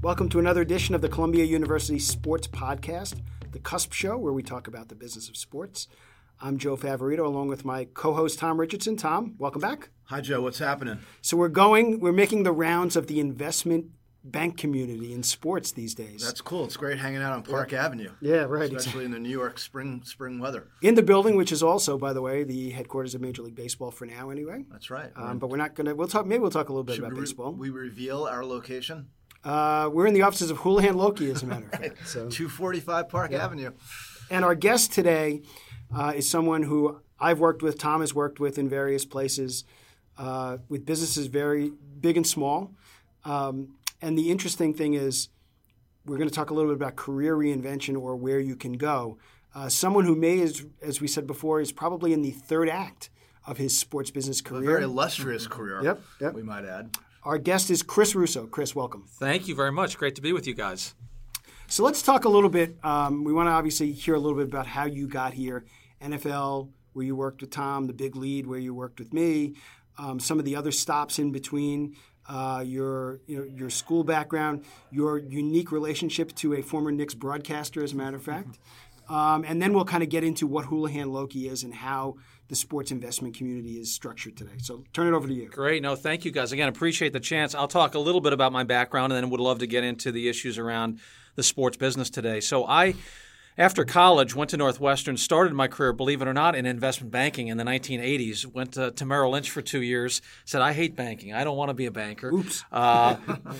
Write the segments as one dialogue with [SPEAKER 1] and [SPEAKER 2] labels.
[SPEAKER 1] Welcome to another edition of the Columbia University Sports Podcast, the Cusp Show, where we talk about the business of sports. I'm Joe Favorito, along with my co-host Tom Richardson. Tom, welcome back.
[SPEAKER 2] Hi, Joe. What's happening?
[SPEAKER 1] So we're going, we're making the rounds of the investment bank community in sports these days.
[SPEAKER 2] That's cool. It's great hanging out on Park yeah. Avenue.
[SPEAKER 1] Yeah, right.
[SPEAKER 2] Especially in the New York spring spring weather.
[SPEAKER 1] In the building, which is also, by the way, the headquarters of Major League Baseball for now, anyway.
[SPEAKER 2] That's right.
[SPEAKER 1] Um, but we're not going to. We'll talk. Maybe we'll talk a little bit
[SPEAKER 2] Should
[SPEAKER 1] about
[SPEAKER 2] we,
[SPEAKER 1] baseball.
[SPEAKER 2] We reveal our location.
[SPEAKER 1] Uh, we're in the offices of Houlihan Lokey, as a matter of fact.
[SPEAKER 2] So. 245 Park yeah. Avenue.
[SPEAKER 1] And our guest today uh, is someone who I've worked with, Tom has worked with in various places, uh, with businesses very big and small. Um, and the interesting thing is, we're going to talk a little bit about career reinvention or where you can go. Uh, someone who may, as, as we said before, is probably in the third act of his sports business career. A
[SPEAKER 2] very illustrious career,
[SPEAKER 1] yep, yep.
[SPEAKER 2] we might add.
[SPEAKER 1] Our guest is Chris Russo. Chris, welcome.
[SPEAKER 3] Thank you very much. Great to be with you guys.
[SPEAKER 1] So let's talk a little bit. Um, we want to obviously hear a little bit about how you got here. NFL, where you worked with Tom, the big lead, where you worked with me, um, some of the other stops in between. Uh, your you know, your school background, your unique relationship to a former Knicks broadcaster, as a matter of fact, um, and then we'll kind of get into what Houlihan Lokey is and how the sports investment community is structured today. So turn it over to you.
[SPEAKER 3] Great. No, thank you guys. Again, appreciate the chance. I'll talk a little bit about my background and then would love to get into the issues around the sports business today. So I after college, went to Northwestern, started my career, believe it or not, in investment banking in the 1980s. Went to, to Merrill Lynch for two years. Said I hate banking. I don't want to be a banker.
[SPEAKER 1] Oops.
[SPEAKER 3] Uh,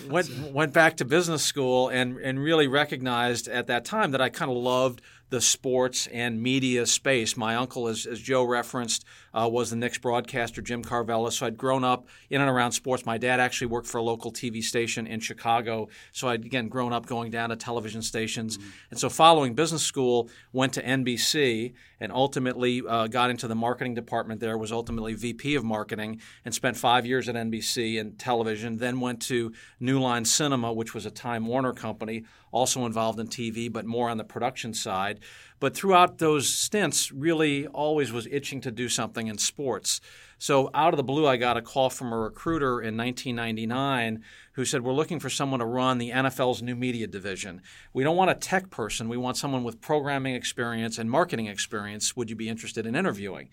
[SPEAKER 3] went went back to business school and and really recognized at that time that I kind of loved the sports and media space. My uncle, as, as Joe referenced, uh, was the Knicks broadcaster, Jim Karvellas. So I'd grown up in and around sports. My dad actually worked for a local TV station in Chicago. So I'd, again, grown up going down to television stations. Mm-hmm. And so following business school, went to NBC and ultimately uh, got into the marketing department there, was ultimately VP of marketing, and spent five years at NBC and television. Then went to New Line Cinema, which was a Time Warner company, also involved in TV, but more on the production side. But throughout those stints, really always was itching to do something in sports. So out of the blue, I got a call from a recruiter in 1999 who said, We're looking for someone to run the NFL's new media division. We don't want a tech person. We want someone with programming experience and marketing experience. Would you be interested in interviewing?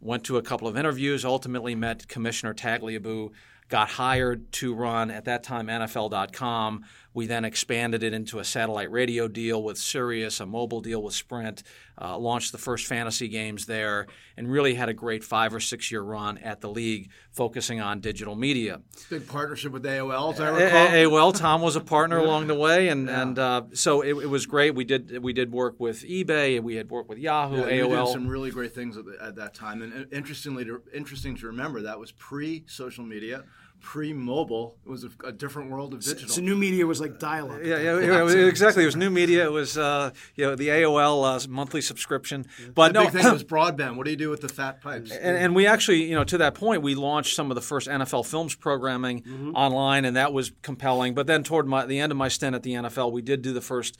[SPEAKER 3] Went to a couple of interviews, ultimately met Commissioner Tagliabue, got hired to run at that time NFL.com. We then expanded it into a satellite radio deal with Sirius, a mobile deal with Sprint, uh, launched the first fantasy games there, and really had a great five or six year run at the league, focusing on digital media.
[SPEAKER 2] Big partnership with AOL, as I recall.
[SPEAKER 3] AOL, Tom was a partner along the way, and yeah. and uh, so it, it, was great. We did we did work with eBay, we had worked with Yahoo,
[SPEAKER 2] yeah,
[SPEAKER 3] AOL.
[SPEAKER 2] did some really great things at, the, at that time, and interestingly, to, interesting to remember that was pre social media pre-mobile. It was a, a, different world of digital.
[SPEAKER 1] So, so new media was like dial-up.
[SPEAKER 3] Yeah, yeah, yeah exactly. It was new media. It was uh, you know the AOL uh, monthly subscription. But
[SPEAKER 2] the
[SPEAKER 3] no,
[SPEAKER 2] big thing was broadband. What do you do with the fat pipes?
[SPEAKER 3] And, and, we actually, you know, to that point, we launched some of the first NFL films programming mm-hmm. online, and that was compelling. But then toward my, the end of my stint at the NFL, we did do the first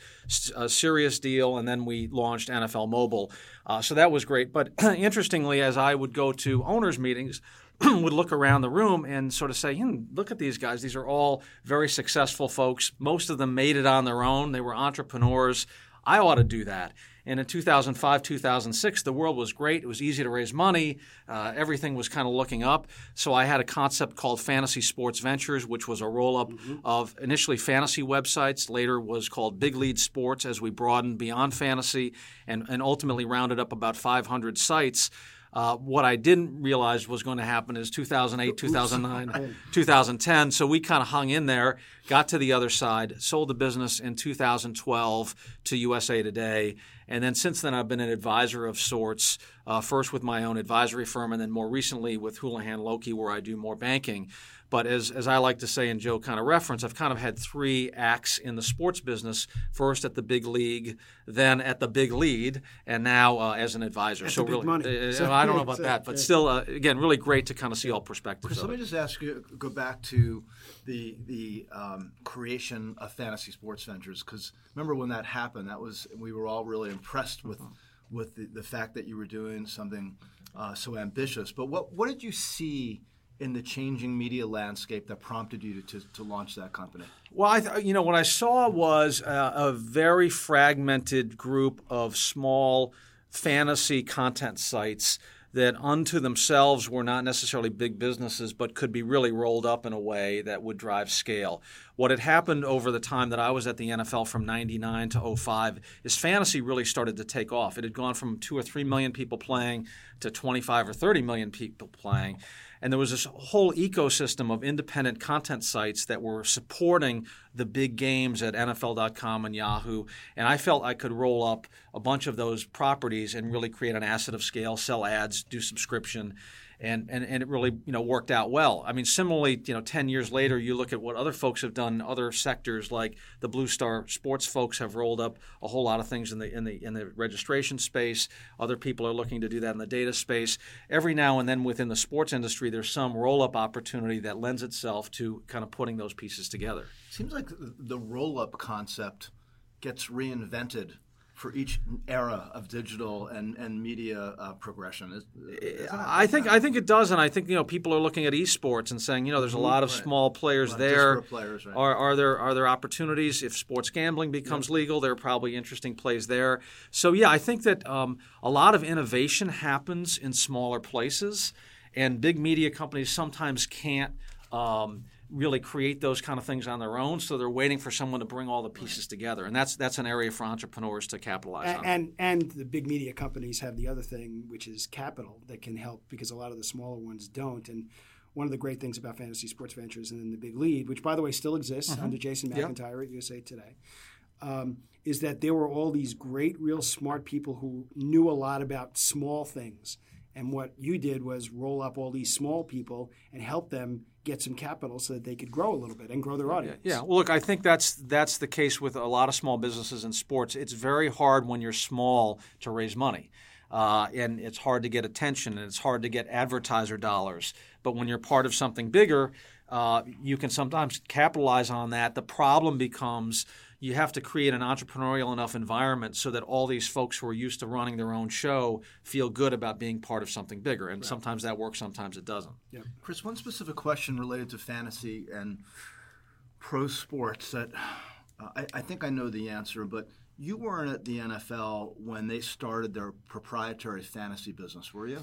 [SPEAKER 3] uh, Sirius deal, and then we launched NFL Mobile. Uh, so that was great. But interestingly, as I would go to owners' meetings would look around the room and sort of say, hmm, look at these guys. These are all very successful folks. Most of them made it on their own. They were entrepreneurs. I ought to do that. And in 2005, 2006, the world was great. It was easy to raise money. Uh, everything was kind of looking up. So I had a concept called Fantasy Sports Ventures, which was a roll up mm-hmm. of initially fantasy websites, later was called Big Lead Sports as we broadened beyond fantasy and, and ultimately rounded up about 500 sites. Uh, what I didn't realize was going to happen is 2008, 2009, 2010. So we kind of hung in there, got to the other side, sold the business in 2012 to USA Today. And then since then, I've been an advisor of sorts, uh, first with my own advisory firm, and then more recently with Houlihan Lokey, where I do more banking. But as, as I like to say, and Joe kind of reference, I've kind of had three acts in the sports business first at the big league, then at the big lead, and now uh, as an advisor.
[SPEAKER 1] At
[SPEAKER 3] so,
[SPEAKER 1] really,
[SPEAKER 3] uh, so, I don't know about that, but still, uh, again, really great to kind of see all perspectives.
[SPEAKER 2] Chris, let me just ask you, go back to the, the um, creation of Fantasy Sports Ventures, because remember when that happened, that was, we were all really impressed with, with the, the fact that you were doing something uh, so ambitious. But what, what did you see? in the changing media landscape that prompted you to, to, to launch that company?
[SPEAKER 3] Well, I th- you know what I saw was a, a very fragmented group of small fantasy content sites that unto themselves were not necessarily big businesses, but could be really rolled up in a way that would drive scale. What had happened over the time that I was at the NFL from 99 to 05 is fantasy really started to take off. It had gone from two or three million people playing to 25 or 30 million people playing. And there was this whole ecosystem of independent content sites that were supporting the big games at NFL.com and Yahoo. And I felt I could roll up a bunch of those properties and really create an asset of scale, sell ads, do subscription and, and, and it really you know worked out well. I mean, similarly, you know, ten years later, you look at what other folks have done, other sectors like the Blue Star Sports folks have rolled up a whole lot of things in the in the in the registration space. Other people are looking to do that in the data space. Every now and then, within the sports industry, there's some roll up opportunity that lends itself to kind of putting those pieces together.
[SPEAKER 2] Seems like the roll up concept gets reinvented for each era of digital and, and media uh, progression. Is,
[SPEAKER 3] is I think I think it does, and I think you know people are looking at esports and saying you know there's a lot of right. small players there.
[SPEAKER 2] Players, right.
[SPEAKER 3] Are are there are there opportunities if sports gambling becomes yeah. legal? There are probably interesting plays there. So yeah, I think that um, a lot of innovation happens in smaller places, and big media companies sometimes can't. Um, really create those kind of things on their own. So they're waiting for someone to bring all the pieces together, and that's that's an area for entrepreneurs to capitalize
[SPEAKER 1] and,
[SPEAKER 3] on.
[SPEAKER 1] And and the big media companies have the other thing, which is capital that can help because a lot of the smaller ones don't. And one of the great things about Fantasy Sports Ventures and then the Big Lead, which by the way still exists mm-hmm. under Jason McIntyre yep. at USA Today. Um, is that there were all these great, real smart people who knew a lot about small things. And what you did was roll up all these small people and help them get some capital so that they could grow a little bit and grow their audience.
[SPEAKER 3] Yeah, well, look, I think that's that's the case with a lot of small businesses in sports. It's very hard when you're small to raise money. Uh, and it's hard to get attention and it's hard to get advertiser dollars. But when you're part of something bigger, uh, you can sometimes capitalize on that. The problem becomes you have to create an entrepreneurial enough environment so that all these folks who are used to running their own show feel good about being part of something bigger. And right. sometimes that works, sometimes it doesn't.
[SPEAKER 2] Yeah. Chris, one specific question related to fantasy and pro sports that uh, I, I think I know the answer, but you weren't at the NFL when they started their proprietary fantasy business, were you?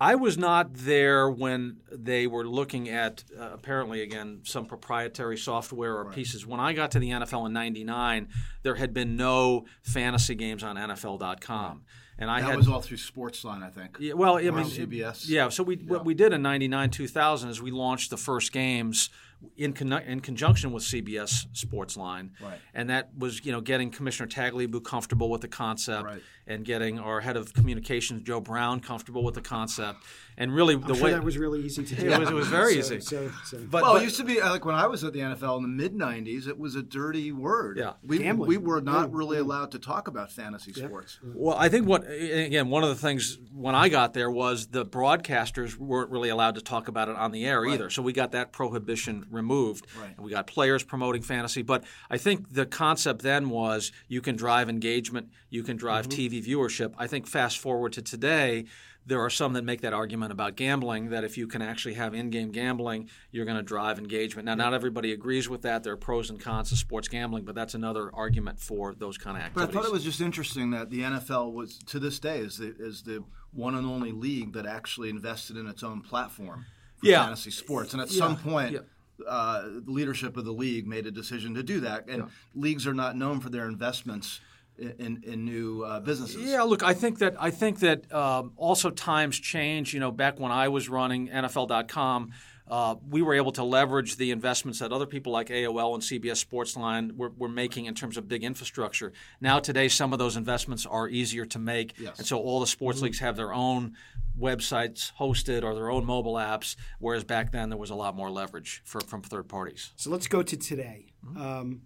[SPEAKER 3] I was not there when they were looking at uh, apparently again some proprietary software or right. pieces. When I got to the NFL in '99, there had been no fantasy games on NFL.com.
[SPEAKER 2] And I that had, was all through Sportsline, I think.
[SPEAKER 3] Yeah, well, I mean,
[SPEAKER 2] CBS.
[SPEAKER 3] Yeah, so we yeah. what we did in '99, 2000 is we launched the first games in, con- in conjunction with CBS Sportsline,
[SPEAKER 2] right.
[SPEAKER 3] and that was you know getting Commissioner Tagliabue comfortable with the concept,
[SPEAKER 2] right.
[SPEAKER 3] and getting our head of communications Joe Browne comfortable with the concept, and really
[SPEAKER 1] the
[SPEAKER 3] way
[SPEAKER 1] that was really easy to do.
[SPEAKER 3] It was, it was very
[SPEAKER 1] so,
[SPEAKER 3] easy.
[SPEAKER 1] So, so.
[SPEAKER 2] But, well, but, it used to be uh, like when I was at the NFL in the mid '90s, it was a dirty word.
[SPEAKER 3] Yeah,
[SPEAKER 2] we Gambling. we were not yeah. really allowed to talk about fantasy
[SPEAKER 1] yeah.
[SPEAKER 2] sports. Mm.
[SPEAKER 3] Well, I think what again one of the things when I got there was the broadcasters weren't really allowed to talk about it on the air
[SPEAKER 2] right.
[SPEAKER 3] either, so we got that prohibition removed.
[SPEAKER 2] Right.
[SPEAKER 3] And we got players promoting fantasy. But I think the concept then was you can drive engagement, you can drive mm-hmm. TV viewership. I think fast forward to today, there are some that make that argument about gambling that if you can actually have in-game gambling, you're going to drive engagement. Now, not everybody agrees with that. There are pros and cons to sports gambling, but that's another argument for those kind of activities.
[SPEAKER 2] But I thought it was just interesting that the NFL was, to this day, is the, is the one and only league that actually invested in its own platform for
[SPEAKER 3] yeah.
[SPEAKER 2] fantasy sports. And at
[SPEAKER 3] yeah.
[SPEAKER 2] some point,
[SPEAKER 3] yeah
[SPEAKER 2] uh, the leadership of the league made a decision to do that, and yeah. leagues are not known for their investments in, in new uh, businesses.
[SPEAKER 3] Yeah, look, I think that I think that um, also times change. You know, back when I was running NFL.com. Uh, we were able to leverage the investments that other people like AOL and CBS Sportsline were, were, making in terms of big infrastructure. Now, today, some of those investments are easier to make,
[SPEAKER 2] yes.
[SPEAKER 3] and so all the sports mm-hmm. leagues have their own websites hosted or their own mobile apps, whereas back then there was a lot more leverage for, from third parties.
[SPEAKER 1] So let's go to today. Mm-hmm. Um,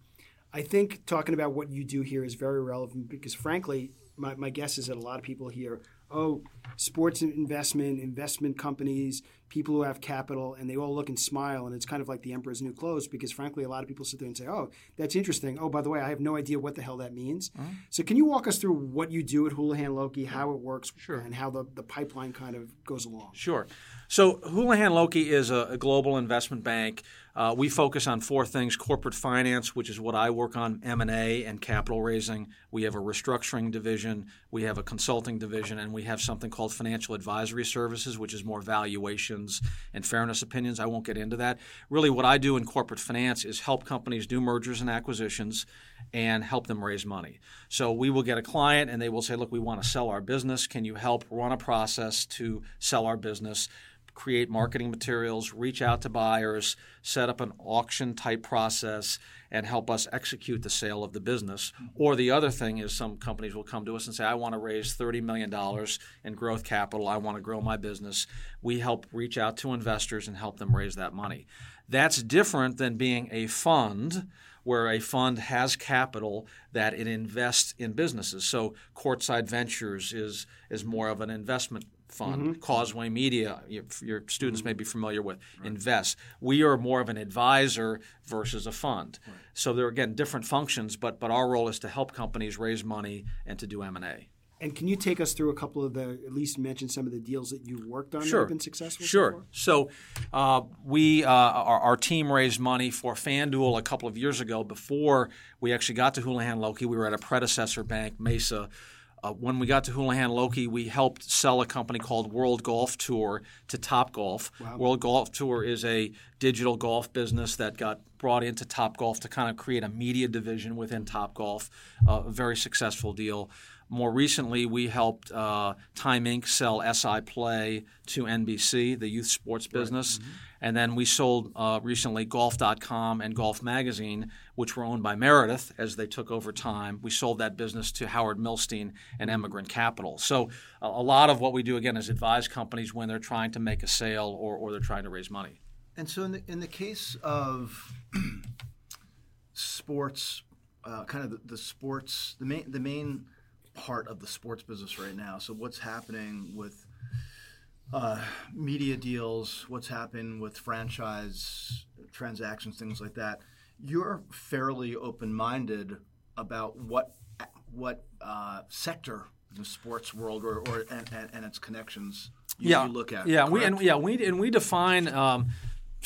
[SPEAKER 1] I think talking about what you do here is very relevant because, frankly, my, my guess is that a lot of people here, oh, sports investment, investment companies people who have capital, and they all look and smile, and it's kind of like the emperor's new clothes because, frankly, a lot of people sit there and say, "Oh, that's interesting." Oh, by the way, I have no idea what the hell that means. Mm-hmm. So, can you walk us through what you do at Houlihan Lokey how it works,
[SPEAKER 3] sure.
[SPEAKER 1] and how the, the pipeline kind of goes along?
[SPEAKER 3] Sure. So Houlihan Lokey is a, a global investment bank. Uh, we focus on four things: corporate finance, which is what I work on, M and A, and capital raising. We have a restructuring division, we have a consulting division, and we have something called financial advisory services, which is more valuations and fairness opinions. I won't get into that. Really, what I do in corporate finance is help companies do mergers and acquisitions and help them raise money. So we will get a client and they will say, "Look, we want to sell our business. Can you help run a process to sell our business?" Create marketing materials, reach out to buyers, set up an auction type process, and help us execute the sale of the business. Mm-hmm. Or the other thing is some companies will come to us and say, I want to raise $30 million in growth capital. I want to grow my business. We help reach out to investors and help them raise that money. That's different than being a fund where a fund has capital that it invests in businesses. So Courtside Ventures is is more of an investment fund. Mm-hmm. Causeway Media, your, your students mm-hmm. may be familiar with, right. Invest. We are more of an advisor versus a fund. Right. So there are again different functions, but but our role is to help companies raise money and to do M and A.
[SPEAKER 1] And can you take us through a couple of the, at least mention some of the deals that you've worked on
[SPEAKER 3] sure.
[SPEAKER 1] that have been successful? With?
[SPEAKER 3] Sure. So, uh, we, uh, our, our, team raised money for FanDuel a couple of years ago before we actually got to Houlihan Lokey, We were at a predecessor bank, Mesa, uh, when we got to Houlihan Lokey, we helped sell a company called World Golf Tour to Top Golf. Wow. World Golf Tour is a digital golf business that got brought into Top Golf to kind of create a media division within Top Golf. Uh, a very successful deal. More recently, we helped uh, Time Inc. sell SI Play to NBC, the youth sports business. Right. Mm-hmm. And then we sold uh, recently Golf.com and Golf Magazine, which were owned by Meredith as they took over time. We sold that business to Howard Milstein and Emigrant Capital. So a lot of what we do, again, is advise companies when they're trying to make a sale or, or they're trying to raise money.
[SPEAKER 2] And so in the, in the case of sports, uh, kind of the, the sports, the main, the main – part of the sports business right now. So what's happening with uh, media deals? What's happening with franchise transactions? Things like that. You're fairly open-minded about what what uh, sector the sports world or, or and, and, and, its connections you,
[SPEAKER 3] yeah.
[SPEAKER 2] you look at.
[SPEAKER 3] Yeah, correct? we and yeah we and we define. Um,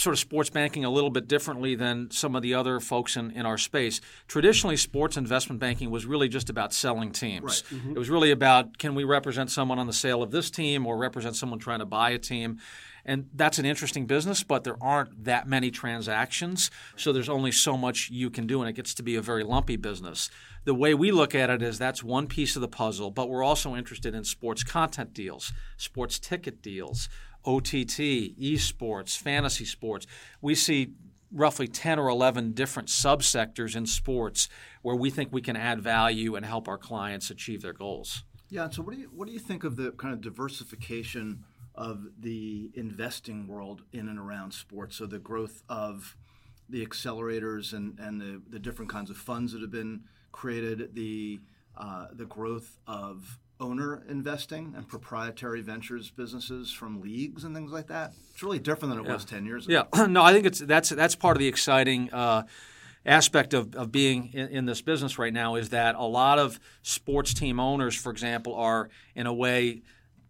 [SPEAKER 3] sort of sports banking a little bit differently than some of the other folks in, in our space. Traditionally, sports investment banking was really just about selling teams.
[SPEAKER 2] Right. Mm-hmm.
[SPEAKER 3] It was really about can we represent someone on the sale of this team or represent someone trying to buy a team. And that's an interesting business, but there aren't that many transactions. So there's only so much you can do, and it gets to be a very lumpy business. The way we look at it is that's one piece of the puzzle, but we're also interested in sports content deals, sports ticket deals, OTT, esports, fantasy sports. We see roughly 10 or 11 different subsectors in sports where we think we can add value and help our clients achieve their goals.
[SPEAKER 2] Yeah, and so what do you what do you think of the kind of diversification of the investing world in and around sports? So the growth of the accelerators and, and the, the different kinds of funds that have been created, the uh, the growth of owner investing and proprietary ventures businesses from leagues and things like that. It's really different than it
[SPEAKER 3] yeah.
[SPEAKER 2] was ten years ago.
[SPEAKER 3] Yeah, no, I think it's that's that's part of the exciting. Uh, aspect of, of being in, in, this business right now is that a lot of sports team owners, for example, are in a way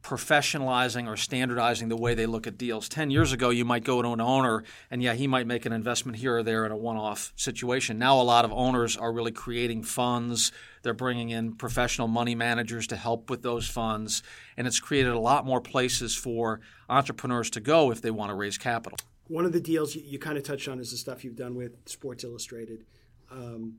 [SPEAKER 3] professionalizing or standardizing the way they look at deals. 10 years ago, you might go to an owner and, yeah, he might make an investment here or there in a one off situation. Now, a lot of owners are really creating funds. They're bringing in professional money managers to help with those funds. And it's created a lot more places for entrepreneurs to go if they want to raise capital.
[SPEAKER 1] One of the deals you, kind of touched on is the stuff you've done with Sports Illustrated. Um,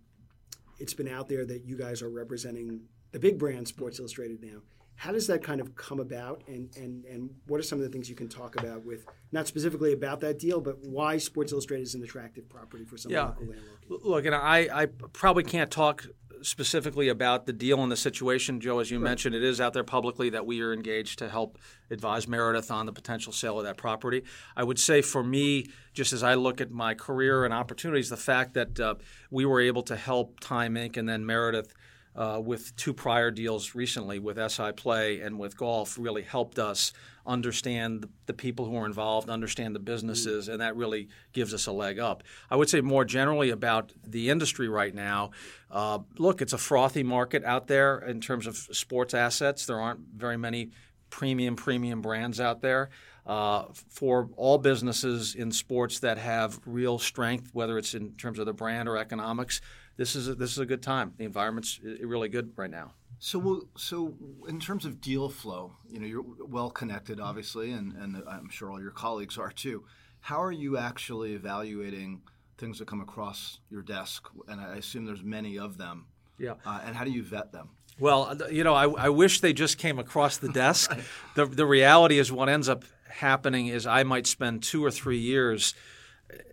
[SPEAKER 1] it's been out there that you guys are representing the big brand Sports Illustrated now how does that kind of come about, and, and, and what are some of the things you can talk about with not specifically about that deal, but why Sports Illustrated is an attractive property for some yeah. local landlord?
[SPEAKER 3] Look, and I, I probably can't talk specifically about the deal and the situation, Joe. As you right. mentioned, it is out there publicly that we are engaged to help advise Meredith on the potential sale of that property. I would say for me, just as I look at my career and opportunities, the fact that uh, we were able to help Time Inc. and then Meredith uh, with two prior deals recently with SI Play and with golf really helped us understand the, people who are involved, understand the businesses, and that really gives us a leg up. I would say more generally about the industry right now. Uh, look, it's a frothy market out there in terms of sports assets. There aren't very many premium premium brands out there. Uh, for all businesses in sports that have real strength, whether it's in terms of the brand or economics, this is a, this is a good time. The environment's really good right now.
[SPEAKER 2] So, so in terms of deal flow, you know, you're well connected, obviously, and, and I'm sure all your colleagues are too. How are you actually evaluating things that come across your desk? And I assume there's many of them.
[SPEAKER 3] Yeah.
[SPEAKER 2] Uh, and how do you vet them?
[SPEAKER 3] Well, you know, I, I wish they just came across the desk. the, the reality is, what ends up happening is I might spend two or three years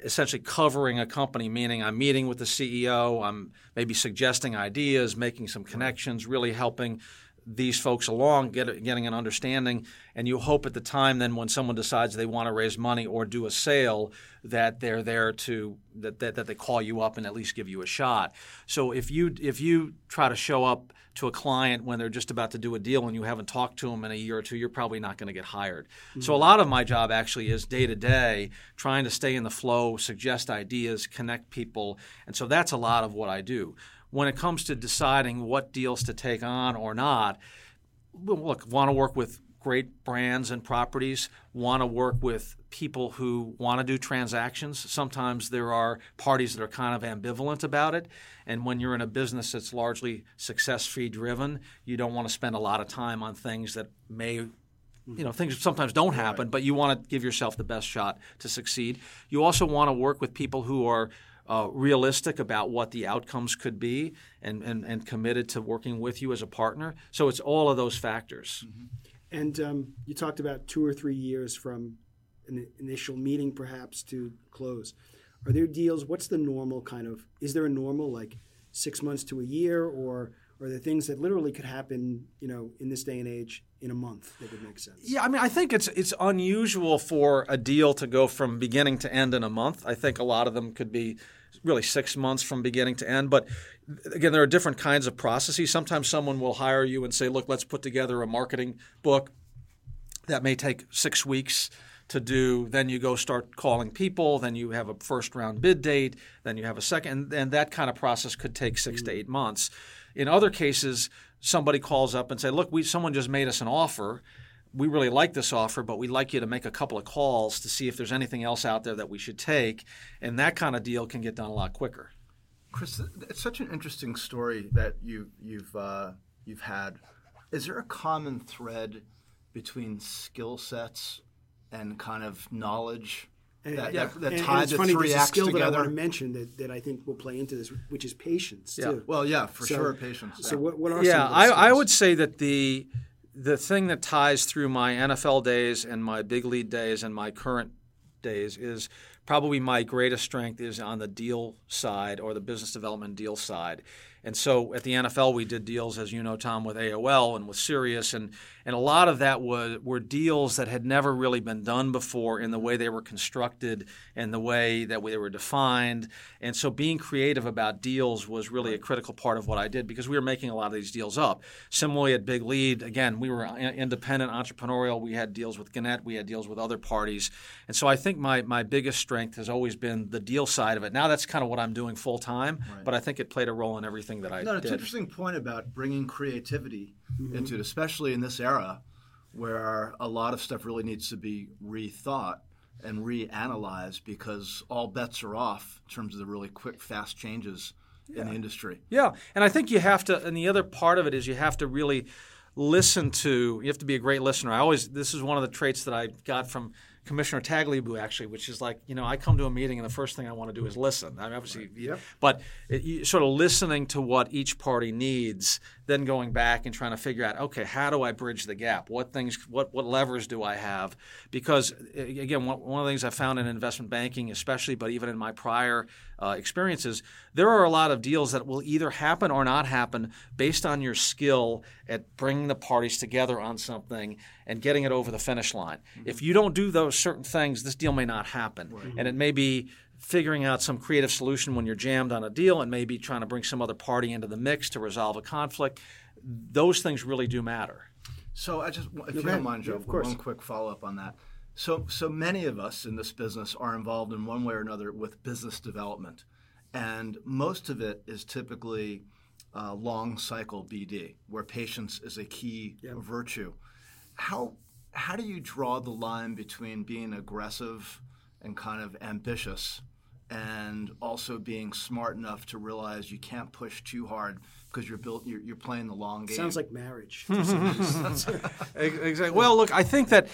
[SPEAKER 3] essentially covering a company, meaning I'm meeting with the CEO, I'm maybe suggesting ideas, making some connections, really helping these folks along, get, getting an understanding, and you hope at the time then when someone decides they want to raise money or do a sale that they're there to that, that, that they call you up and at least give you a shot. So if you if you try to show up to a client when they're just about to do a deal and you haven't talked to them in a year or two, you're probably not going to get hired. Mm-hmm. So a lot of my job actually is day to day trying to stay in the flow, suggest ideas, connect people, and so that's a lot of what I do when it comes to deciding what deals to take on or not, look, want to work with great brands and properties, want to work with people who want to do transactions. Sometimes there are parties that are kind of ambivalent about it. And when you're in a business that's largely success fee driven, you don't want to spend a lot of time on things that may you know things sometimes don't happen right. but you want to give yourself the best shot to succeed you also want to work with people who are uh, realistic about what the outcomes could be and, and, and committed to working with you as a partner. So it's all of those factors.
[SPEAKER 1] Mm-hmm. And um, you talked about two or three years from an initial meeting, perhaps, to close. Are there deals? What's the normal kind of? Is there a normal like six months to a year, or are there things that literally could happen, you know, in this day and age in a month that would make sense?
[SPEAKER 3] Yeah, I mean, I think it's it's unusual for a deal to go from beginning to end in a month. I think a lot of them could be really six months from beginning to end. But again, there are different kinds of processes. Sometimes someone will hire you and say, look, let's put together a marketing book. That may take six weeks to do. Then you go start calling people. Then you have a first round bid date. Then you have a second. And that kind of process could take 6 to eight months. In other cases, somebody calls up and say, look, we, someone just made us an offer we really like this offer, but we'd like you to make a couple of calls to see if there's anything else out there that we should take. And that kind of deal can get done a lot quicker.
[SPEAKER 2] Chris, it's such an interesting story that you, you've uh, you've had. Is there a common thread between skill sets and kind of knowledge
[SPEAKER 1] and, that, yeah. that, that and, tie and the funny, three acts skill together. That I want to mention that, that I think will play into this, which is patience
[SPEAKER 2] yeah.
[SPEAKER 1] too.
[SPEAKER 2] Well, yeah, for so, sure, patience.
[SPEAKER 1] So, yeah. what, what are
[SPEAKER 3] yeah? I, I would say that the the thing that ties through my NFL days and my big league days and my current days is probably my greatest strength is on the deal side or the business development deal side. And so at the NFL, we did deals, as you know, Tom, with AOL and with Sirius, and and a lot of that was were deals that had never really been done before in the way they were constructed and the way that they were defined. And so being creative about deals was really a critical part of what I did because we were making a lot of these deals up. Similarly at Big Lead, again, we were uh, independent, entrepreneurial. We had deals with Gannett, we had deals with other parties, and so I think my my biggest strength has always been the deal side of it. Now that's kind of what I'm doing full time, right. but I think it played a role in everything everything that I
[SPEAKER 2] no,
[SPEAKER 3] it's
[SPEAKER 2] an interesting point about bringing creativity mm-hmm. into it, especially in this era where a lot of stuff really needs to be rethought and reanalyzed because all bets are off in terms of the really quick, fast changes yeah. in the industry.
[SPEAKER 3] Yeah, and I think you have to, and the other part of it is you have to really listen to. You have to be a great listener. I always this is one of the traits that I got from Commissioner Tagliabue, actually, which is like, you know, I come to a meeting and the first thing I want to do is mm-hmm. listen. I mean, obviously, right. yep. but it, you, sort of listening to what each party needs, then going back and trying to figure out, okay, how do I bridge the gap? What things, what what levers do I have? Because again, one, of the things I found in investment banking, especially, but even in my prior uh, experiences, there are a lot of deals that will either happen or not happen based on your skill at bringing the parties together on something and getting it over the finish line. Mm-hmm. If you don't do those certain things, this deal may not happen. Right. And it may be figuring out some creative solution when you're jammed on a deal and maybe trying to bring some other party into the mix to resolve a conflict. Those things really do matter.
[SPEAKER 2] So I just, if you don't mind, Joe,
[SPEAKER 1] of course.
[SPEAKER 2] one quick follow up on that. So, so many of us in this business are involved in one way or another with business development, and most of it is typically uh, long cycle BD, where patience is a key virtue. How how do you draw the line between being aggressive and kind of ambitious, and also being smart enough to realize you can't push too hard because you're built you're, you're playing the long game?
[SPEAKER 1] Sounds like marriage.
[SPEAKER 3] exactly. Well, look, I think that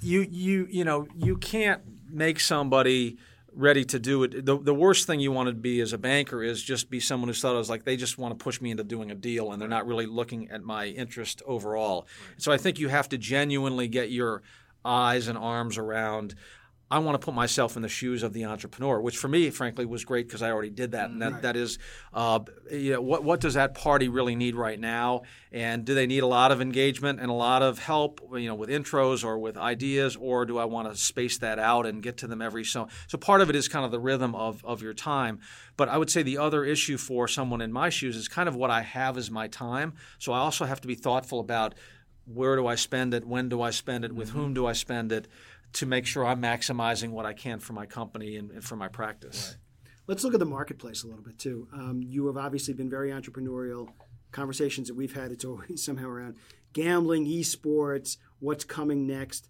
[SPEAKER 3] you you you know you can't make somebody ready to do it. The, the worst thing you want to be as a banker is just be someone who's thought of as like they just want to push me into doing a deal and they're not really looking at my interest overall. Right. So I think you have to genuinely get your eyes and arms around I want to put myself in the shoes of the entrepreneur, which for me, frankly, was great because I already did that. And that, right. that is, uh, you know, what, what does that party really need right now? And do they need a lot of engagement and a lot of help, you know, with intros or with ideas, or do I want to space that out and get to them every so? So part of it is kind of the rhythm of, of your time. But I would say the other issue for someone in my shoes is kind of what I have as my time. So I also have to be thoughtful about where do I spend it, when do I spend it, with mm-hmm. whom do I spend it to make sure I'm maximizing what I can for my company and, and for my practice.
[SPEAKER 1] Right. Let's look at the marketplace a little bit too. Um, you have obviously been very entrepreneurial. Conversations that we've had, it's always somehow around gambling, esports, what's coming next.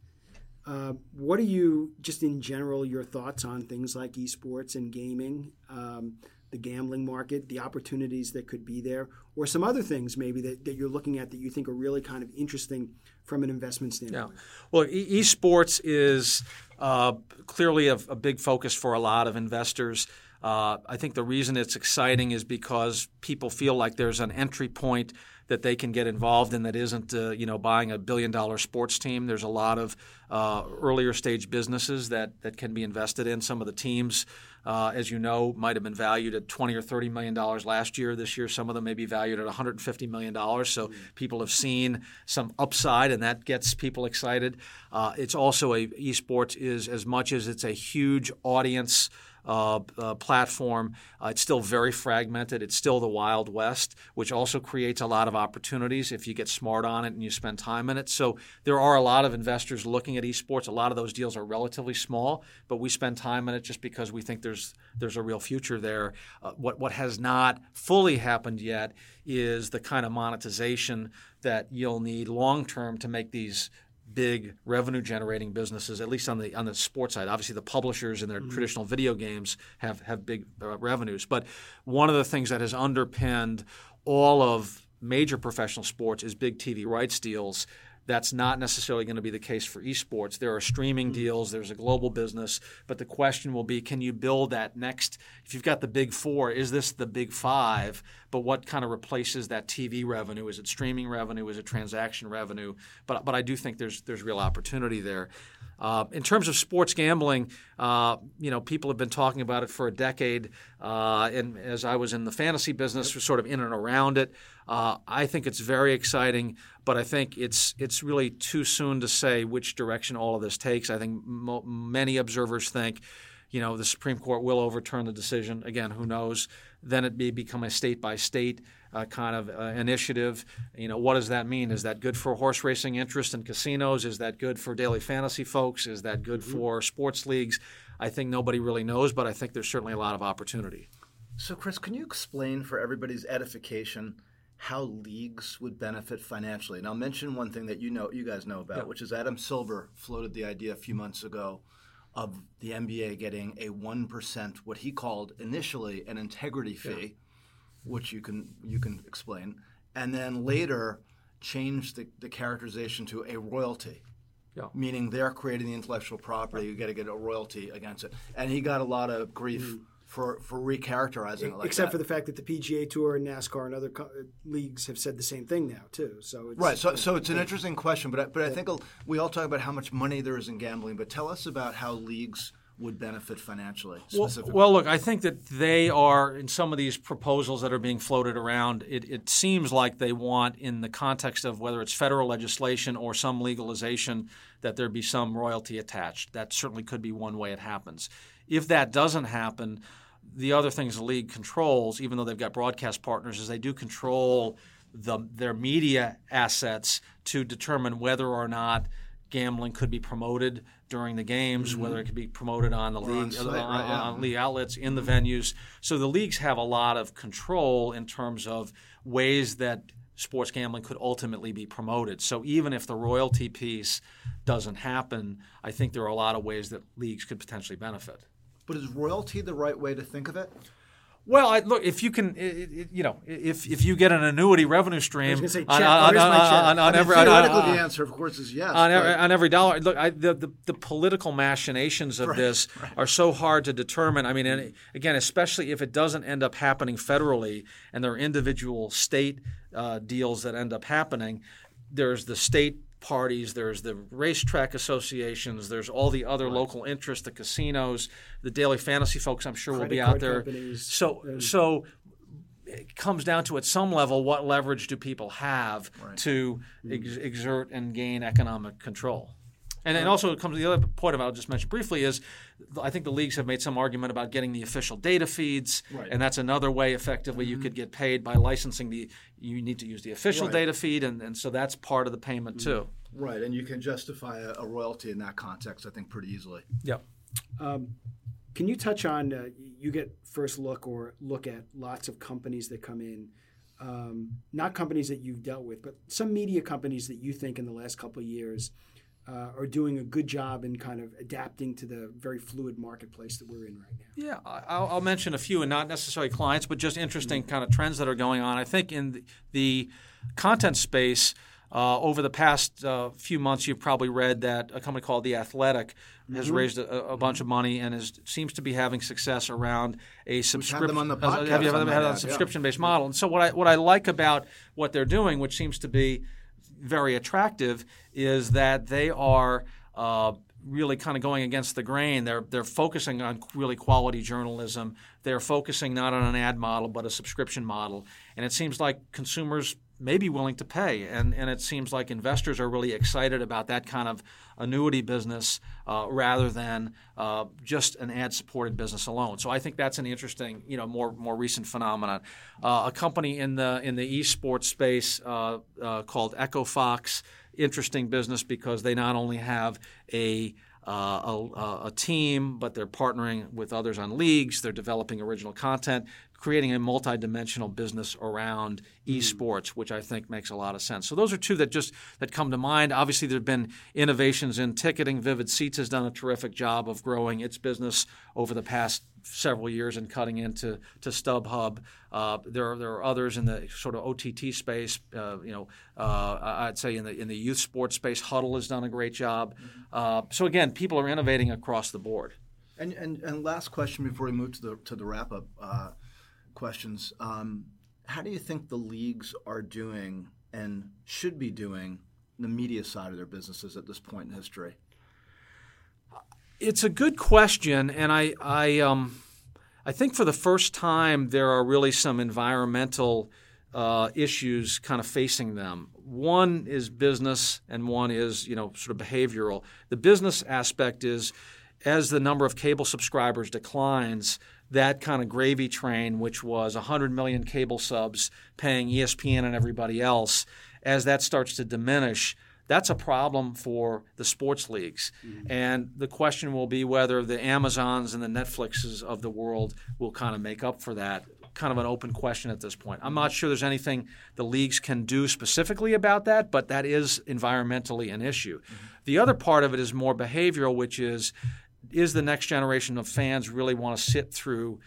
[SPEAKER 1] Uh, what are you, just in general, your thoughts on things like esports and gaming? Um, the gambling market, the opportunities that could be there, or some other things maybe that, that you're looking at that you think are really kind of interesting from an investment standpoint?
[SPEAKER 3] Yeah. Well, e- esports is uh, clearly a, a, big focus for a lot of investors. Uh, I think the reason it's exciting is because people feel like there's an entry point that they can get involved in that isn't uh, you know buying a billion dollar sports team. There's a lot of uh, earlier stage businesses that that can be invested in. Some of the teams uh, as you know, might have been valued at 20 or 30 million dollars last year. This year, some of them may be valued at 150 million dollars. So people have seen some upside, and that gets people excited. Uh, it's also a esports is as much as it's a huge audience uh, uh, platform. Uh, it's still very fragmented. It's still the Wild West, which also creates a lot of opportunities if you get smart on it and you spend time in it. So there are a lot of investors looking at esports. A lot of those deals are relatively small, but we spend time in it just because we think there's there's a real future there. Uh, what what has not fully happened yet is the kind of monetization that you'll need long term to make these big revenue generating businesses, at least on the on the sports side. Obviously, the publishers in their mm-hmm. traditional video games have have big uh, revenues. But one of the things that has underpinned all of major professional sports is big TV rights deals that's not necessarily going to be the case for esports. There are streaming mm-hmm. deals, there's a global business, but the question will be can you build that next? If you've got the big four, is this the big five? But what kind of replaces that TV revenue? Is it streaming revenue? Is it transaction revenue? But, but I do think there's, there's real opportunity there. Uh, in terms of sports gambling, uh, you know, people have been talking about it for a decade. Uh, and as I was in the fantasy business, sort of in and around it, uh, I think it's very exciting. But I think it's it's really too soon to say which direction all of this takes. I think mo- many observers think you know, the Supreme Court will overturn the decision. Again, who knows? Then it may become a state by state kind of uh, initiative. You know, what does that mean? Is that good for horse racing interest in casinos? Is that good for daily fantasy folks? Is that good mm-hmm. for sports leagues? I think nobody really knows, but I think there's certainly a lot of opportunity.
[SPEAKER 2] So, Chris, can you explain for everybody's edification how leagues would benefit financially? And I'll mention one thing that you know, you guys know about, which is Adam Silver floated the idea a few months ago of the NBA getting a 1%, what he called initially an integrity fee, yeah. which you can, you can explain, and then later changed the, the characterization to a royalty. Yeah. Meaning they're creating the intellectual property, you got to get a royalty against it. And he got a lot of grief mm for for recharacterizing it like
[SPEAKER 1] except
[SPEAKER 2] that.
[SPEAKER 1] for the fact that the PGA Tour and NASCAR and other co- uh, leagues have said the same thing now too. So
[SPEAKER 2] right, so so it's an interesting question, but I, but I think we all talk about how much money there is in gambling, but tell us about how leagues would benefit financially?
[SPEAKER 3] Well,
[SPEAKER 2] Specifically?
[SPEAKER 3] well, look, I think that they are in some of these proposals that are being floated around. It, it seems like they want, in the context of whether it's federal legislation or some legalization, that there be some royalty attached. That certainly could be one way it happens. If that doesn't happen, the other things the league controls, even though they've got broadcast partners, is they do control the, their media assets to determine whether or not gambling could be promoted during the games, mm-hmm. whether it could be promoted on the league
[SPEAKER 2] site,
[SPEAKER 3] on,
[SPEAKER 2] right, yeah.
[SPEAKER 3] on, league outlets in the venues. So the leagues have a lot of control in terms of ways that sports gambling could ultimately be promoted. So even if the royalty piece doesn't happen, I think there are a lot of ways that leagues could potentially benefit.
[SPEAKER 2] But is royalty the right way to think of it?
[SPEAKER 3] Well, I, look, if you can, it, it, you know, if if you get an annuity revenue stream
[SPEAKER 1] say,
[SPEAKER 3] on, on,
[SPEAKER 1] where's my check?
[SPEAKER 3] on, on,
[SPEAKER 2] I mean,
[SPEAKER 3] every
[SPEAKER 2] theoretically, the answer, of course, is yes.
[SPEAKER 3] on every, on every dollar. Look, I, the, the the political machinations of this are so hard to determine. I mean, and again, especially if it doesn't end up happening federally, and there are individual state uh, deals that end up happening. There's the state parties, there's the racetrack associations, there's all the other local interests, the casinos, the daily fantasy folks. I'm sure will be out there. So so it comes down to at some level what leverage do people have to ex- exert and gain economic control. And then also it comes the other point about I'll just mention briefly is I think the leagues have made some argument about getting the official data feeds,
[SPEAKER 2] Right.
[SPEAKER 3] and that's another way effectively you could get paid by licensing the. You need to use the official
[SPEAKER 2] Right.
[SPEAKER 3] data feed, and, and so that's part of the payment too.
[SPEAKER 2] Right, and you can justify a, a royalty in that context, I think, pretty easily.
[SPEAKER 3] Yep.
[SPEAKER 1] Can you touch on uh, you get first look or look at lots of companies that come in, um, not companies that you've dealt with, but some media companies that you think in the last couple of years uh, are doing a good job in kind of adapting to the very fluid marketplace that we're in right now.
[SPEAKER 3] Yeah, I- I'll, I'll mention a few, and not necessarily clients, but just interesting kind of trends that are going on. I think in the, content space, uh, over the past uh, few months, you've probably read that a company called The Athletic has raised a, a bunch of money and is, seems to be having success around a subscription.
[SPEAKER 2] them on the
[SPEAKER 3] uh, have you had them
[SPEAKER 2] I
[SPEAKER 3] had
[SPEAKER 2] might
[SPEAKER 3] a subscription-based model? And so what I what I like about what they're doing, which seems to be very attractive, is that they are. Uh, really kind of going against the grain. They're they're focusing on really quality journalism. They're focusing not on an ad model but a subscription model. And it seems like consumers may be willing to pay, and and it seems like investors are really excited about that kind of annuity business uh, rather than uh, just an ad-supported business alone. So I think that's an interesting, you know, more more recent phenomenon. Uh, a company in the in the esports space uh, uh, called EchoFox interesting business because they not only have a uh, a, a team, but they're partnering with others on leagues. They're developing original content, creating a multi-dimensional business around esports, which I think makes a lot of sense. So those are two that just that come to mind. Obviously, there have been innovations in ticketing. Vivid Seats has done a terrific job of growing its business over the past several years and cutting into to StubHub. Uh, there are there are others in the sort of OTT space. Uh, you know, uh, I'd say in the in the youth sports space, Hudl has done a great job. Uh, so again, people are innovating across the board.
[SPEAKER 2] And, and, and last question before we move to the, to the wrap up uh, questions. Um, how do you think the leagues are doing and should be doing the media side of their businesses at this point in history?
[SPEAKER 3] It's a good question, and I I um I think for the first time there are really some environmental uh, issues kind of facing them. One is business, and one is you know sort of behavioral. The business aspect is as the number of cable subscribers declines, that kind of gravy train, which was 100 million cable subs paying ESPN and everybody else, as that starts to diminish, that's a problem for the sports leagues. Mm-hmm. And the question will be whether the Amazons and the Netflixes of the world will kind of make up for that. Kind of an open question at this point. I'm not sure there's anything the leagues can do specifically about that, but that is environmentally an issue. Mm-hmm. The other part of it is more behavioral, which is is the next generation of fans really want to sit through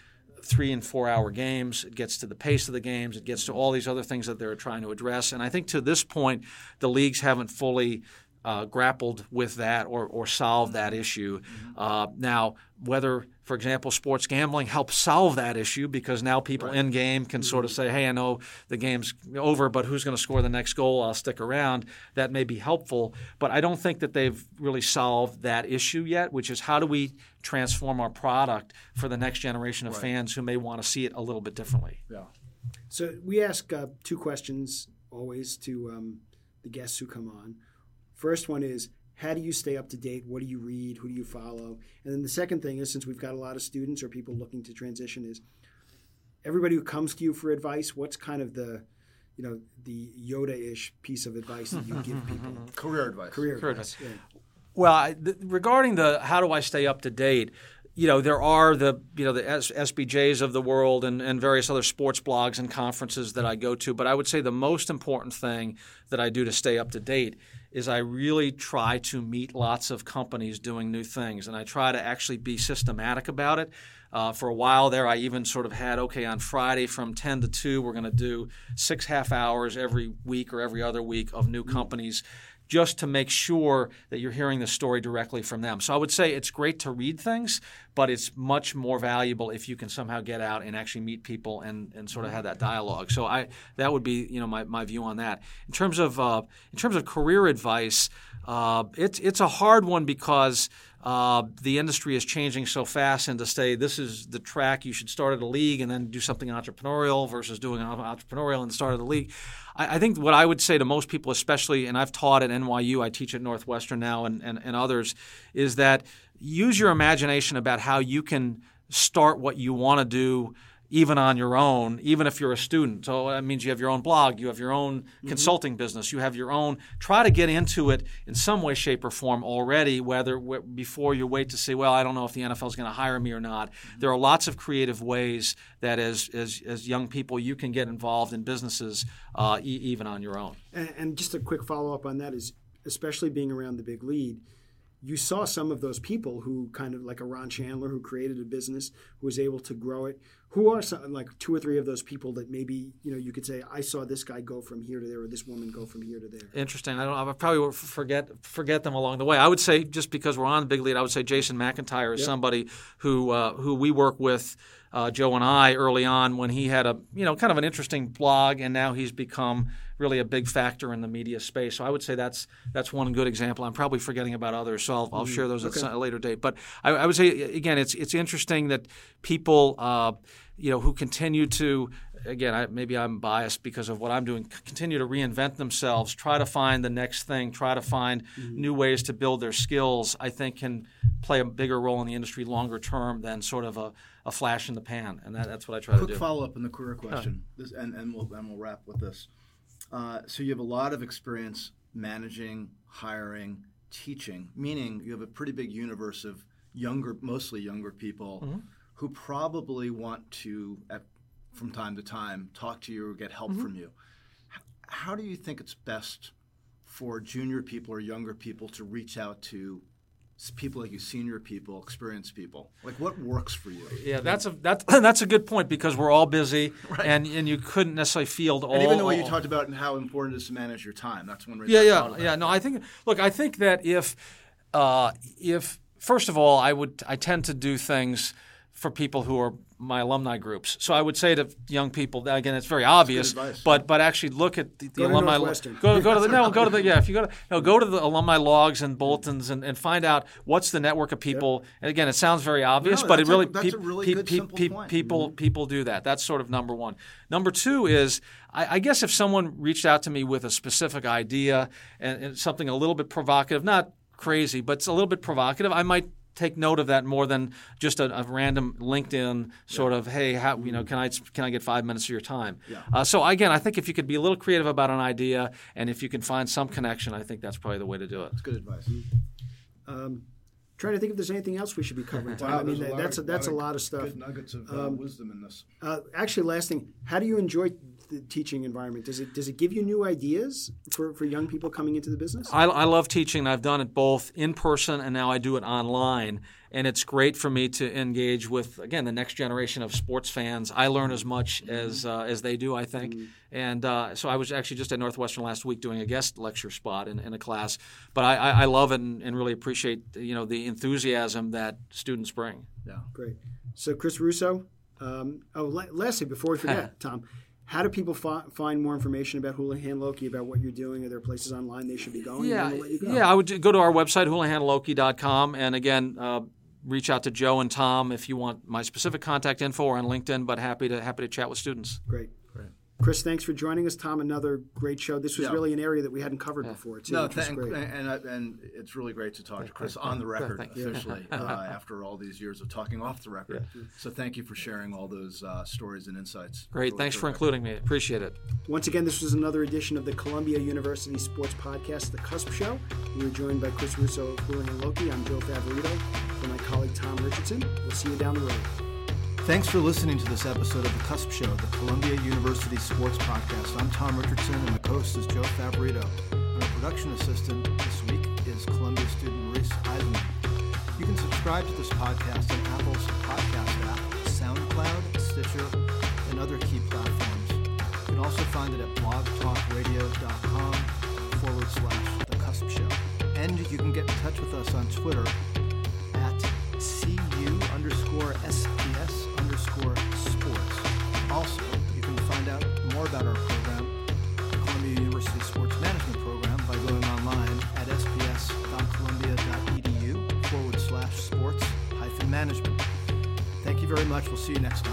[SPEAKER 3] three and four hour games. It gets to the pace of the games. It gets to all these other things that they're trying to address. And I think to this point, the leagues haven't fully uh, grappled with that or, or solved that issue.
[SPEAKER 2] Mm-hmm.
[SPEAKER 3] Uh, now, whether, for example, sports gambling helps solve that issue because now people in game can sort
[SPEAKER 2] Mm-hmm.
[SPEAKER 3] of say, hey, I know the game's over, but who's going to score the next goal? I'll stick around. That may be helpful. But I don't think that they've really solved that issue yet, which is how do we transform our product for the next generation of fans who may want to see it a little bit differently.
[SPEAKER 2] Yeah.
[SPEAKER 1] So we ask uh, two questions always to um, the guests who come on. First one is how do you stay up to date? What do you read? Who do you follow? And then the second thing is since we've got a lot of students or people looking to transition is everybody who comes to you for advice, what's kind of the you know the Yoda-ish piece of advice that you give people?
[SPEAKER 2] Career advice.
[SPEAKER 1] Career,
[SPEAKER 3] Career
[SPEAKER 1] advice. Yeah.
[SPEAKER 3] Well, I, th- regarding the how do I stay up to date, you know, there are the you know the S- SBJs of the world and, and various other sports blogs and conferences that I go to. But I would say the most important thing that I do to stay up to date is I really try to meet lots of companies doing new things, and I try to actually be systematic about it. Uh, for a while there, I even sort of had okay on Friday from 10 to 2, we're going to do six half hours every week or every other week of new companies just to make sure that you're hearing the story directly from them. So I would say it's great to read things, but it's much more valuable if you can somehow get out and actually meet people and, and sort of have that dialogue. So I that would be you know my, my view on that. In terms of uh, in terms of career advice, uh, it's it's a hard one because uh, the industry is changing so fast, and to say this is the track you should start at a league and then do something entrepreneurial versus doing entrepreneurial and start at a league. I, I think what I would say to most people, especially, and I've taught at NYU, I teach at Northwestern now, and, and, and others, is that use your imagination about how you can start what you want to do even on your own, even if you're a student. So that means you have your own blog, you have your own consulting business, you have your own. Try to get into it in some way, shape, or form already. Whether w- before you wait to say, well, I don't know if the NFL is going to hire me or not. There are lots of creative ways that, as as, as young people, you can get involved in businesses uh, e- even on your own.
[SPEAKER 1] And, and just a quick follow up on that is, especially being around the big lead, you saw some of those people who kind of like a Ron Chandler who created a business who was able to grow it. Who are some like two or three of those people that maybe you know you could say I saw this guy go from here to there or this woman go from here to there.
[SPEAKER 3] Interesting. I don't. I probably will forget forget them along the way. I would say just because we're on the big lead, I would say Jason McIntyre is somebody who uh, who we work with. Uh, Joe and I early on when he had a you know kind of an interesting blog and now he's become really a big factor in the media space. So I would say that's that's one good example. I'm probably forgetting about others, so I'll, I'll share those at a later date. But I, I, would say again, it's it's interesting that people uh, you know who continue to again, I, maybe I'm biased because of what I'm doing, continue to reinvent themselves, try to find the next thing, try to find
[SPEAKER 2] Mm-hmm.
[SPEAKER 3] new ways to build their skills, I think can play a bigger role in the industry longer term than sort of a, a flash in the pan. And that, that's what I try
[SPEAKER 2] Quick
[SPEAKER 3] to do.
[SPEAKER 2] Quick follow up on the career question, this, and, and, we'll, and we'll wrap with this. Uh, so you have a lot of experience managing, hiring, teaching, meaning you have a pretty big universe of younger, mostly younger people
[SPEAKER 3] Mm-hmm.
[SPEAKER 2] who probably want to, at, from time to time, talk to you or get help
[SPEAKER 3] Mm-hmm.
[SPEAKER 2] from you. H- How do you think it's best for junior people or younger people to reach out to people like you, senior people, experienced people? Like, what works for you?
[SPEAKER 3] Yeah, that's a that's that's a good point because we're all busy, right. and and you couldn't necessarily field all.
[SPEAKER 2] And even the way you talked about and how important it is to manage your time, that's one reason.
[SPEAKER 3] Yeah, yeah, yeah. No, I think. Look, I think that if, uh, if first of all, I would, I tend to do things for people who are my alumni groups. So I would say to young people, again, it's very obvious, but but actually look at the, the alumni.
[SPEAKER 1] Northwestern.
[SPEAKER 3] Go, go to the no, go to the yeah. If you go to no, go to the alumni logs and bulletins and, and find out what's the network of people. And again, it sounds very obvious,
[SPEAKER 2] No,
[SPEAKER 3] but it
[SPEAKER 2] a-
[SPEAKER 3] really
[SPEAKER 2] a really
[SPEAKER 3] peop-
[SPEAKER 2] good,
[SPEAKER 3] peop-
[SPEAKER 2] simple
[SPEAKER 3] peop- people mm-hmm. people do that. That's sort of number one. Number two is I, I guess if someone reached out to me with a specific idea and, and something a little bit provocative, not crazy, but it's a little bit provocative, I might take note of that more than just a, a random LinkedIn sort of hey how you know can I can I get five minutes of your time? Uh, so again, I think if you could be a little creative about an idea and if you can find some connection, I think that's probably the way to do it.
[SPEAKER 2] That's good advice.
[SPEAKER 1] Trying to think if there's anything else we should be covering.
[SPEAKER 2] Wow,
[SPEAKER 1] I mean,
[SPEAKER 2] there's a
[SPEAKER 1] that-
[SPEAKER 2] lot
[SPEAKER 1] that's a, that's a
[SPEAKER 2] lot of
[SPEAKER 1] stuff.
[SPEAKER 2] Good nuggets of uh, wisdom in this.
[SPEAKER 1] Uh, actually, last thing, how do you enjoy the teaching environment? Does it does it give you new ideas for, for young people coming into the business?
[SPEAKER 3] I, I love teaching. I've done it both in person and now I do it online. and it's great for me to engage with again the next generation of sports fans. I learn as much as uh, as they do, I think. Mm-hmm. And uh, so I was actually just at Northwestern last week doing a guest lecture spot in, in a class. But I, I love and, and, really appreciate you know the enthusiasm that students bring.
[SPEAKER 1] Yeah, great. So Chris Russo. Um, oh, lastly, before we forget, Tom, how do people fi- find more information about Houlihan Lokey, about what you're doing? Are there places online they should be going?
[SPEAKER 3] Yeah, go. yeah. I would go to our website, houlihanlokey.com, and again, uh, reach out to Joe and Tom if you want my specific contact info or on LinkedIn. But happy to happy to chat with students.
[SPEAKER 1] Great. Chris, thanks for joining us. Tom, another great show. This was yeah. really an area that we hadn't covered yeah. before. Too,
[SPEAKER 2] no, thank, and, and, and it's really great to talk to Chris on the record officially uh, after all these years of talking off the record. Yeah. So thank you for sharing all those uh, stories and insights.
[SPEAKER 3] Great, thanks for including me. Appreciate it.
[SPEAKER 1] Once again, this was another edition of the Columbia University Sports Podcast, The Cusp Show. We were joined by Chris Russo of Houlihan Lokey. I'm Joe Favorito for my colleague Tom Richardson. We'll see you down the road.
[SPEAKER 2] Thanks for listening to this episode of The Cusp Show, the Columbia University Sports Podcast. I'm Tom Richardson, and my host is Joe Favorito. And our production assistant this week is Columbia student Reese Eisenman. You can subscribe to this podcast on Apple's podcast app, SoundCloud, Stitcher, and other key platforms. You can also find it at blogtalkradio.com forward slash The Cusp Show. And you can get in touch with us on Twitter at CU underscore SPS about our program, Columbia University Sports Management Program, by going online at sps.columbia.edu forward slash sports hyphen management. Thank you very much. We'll see you next time.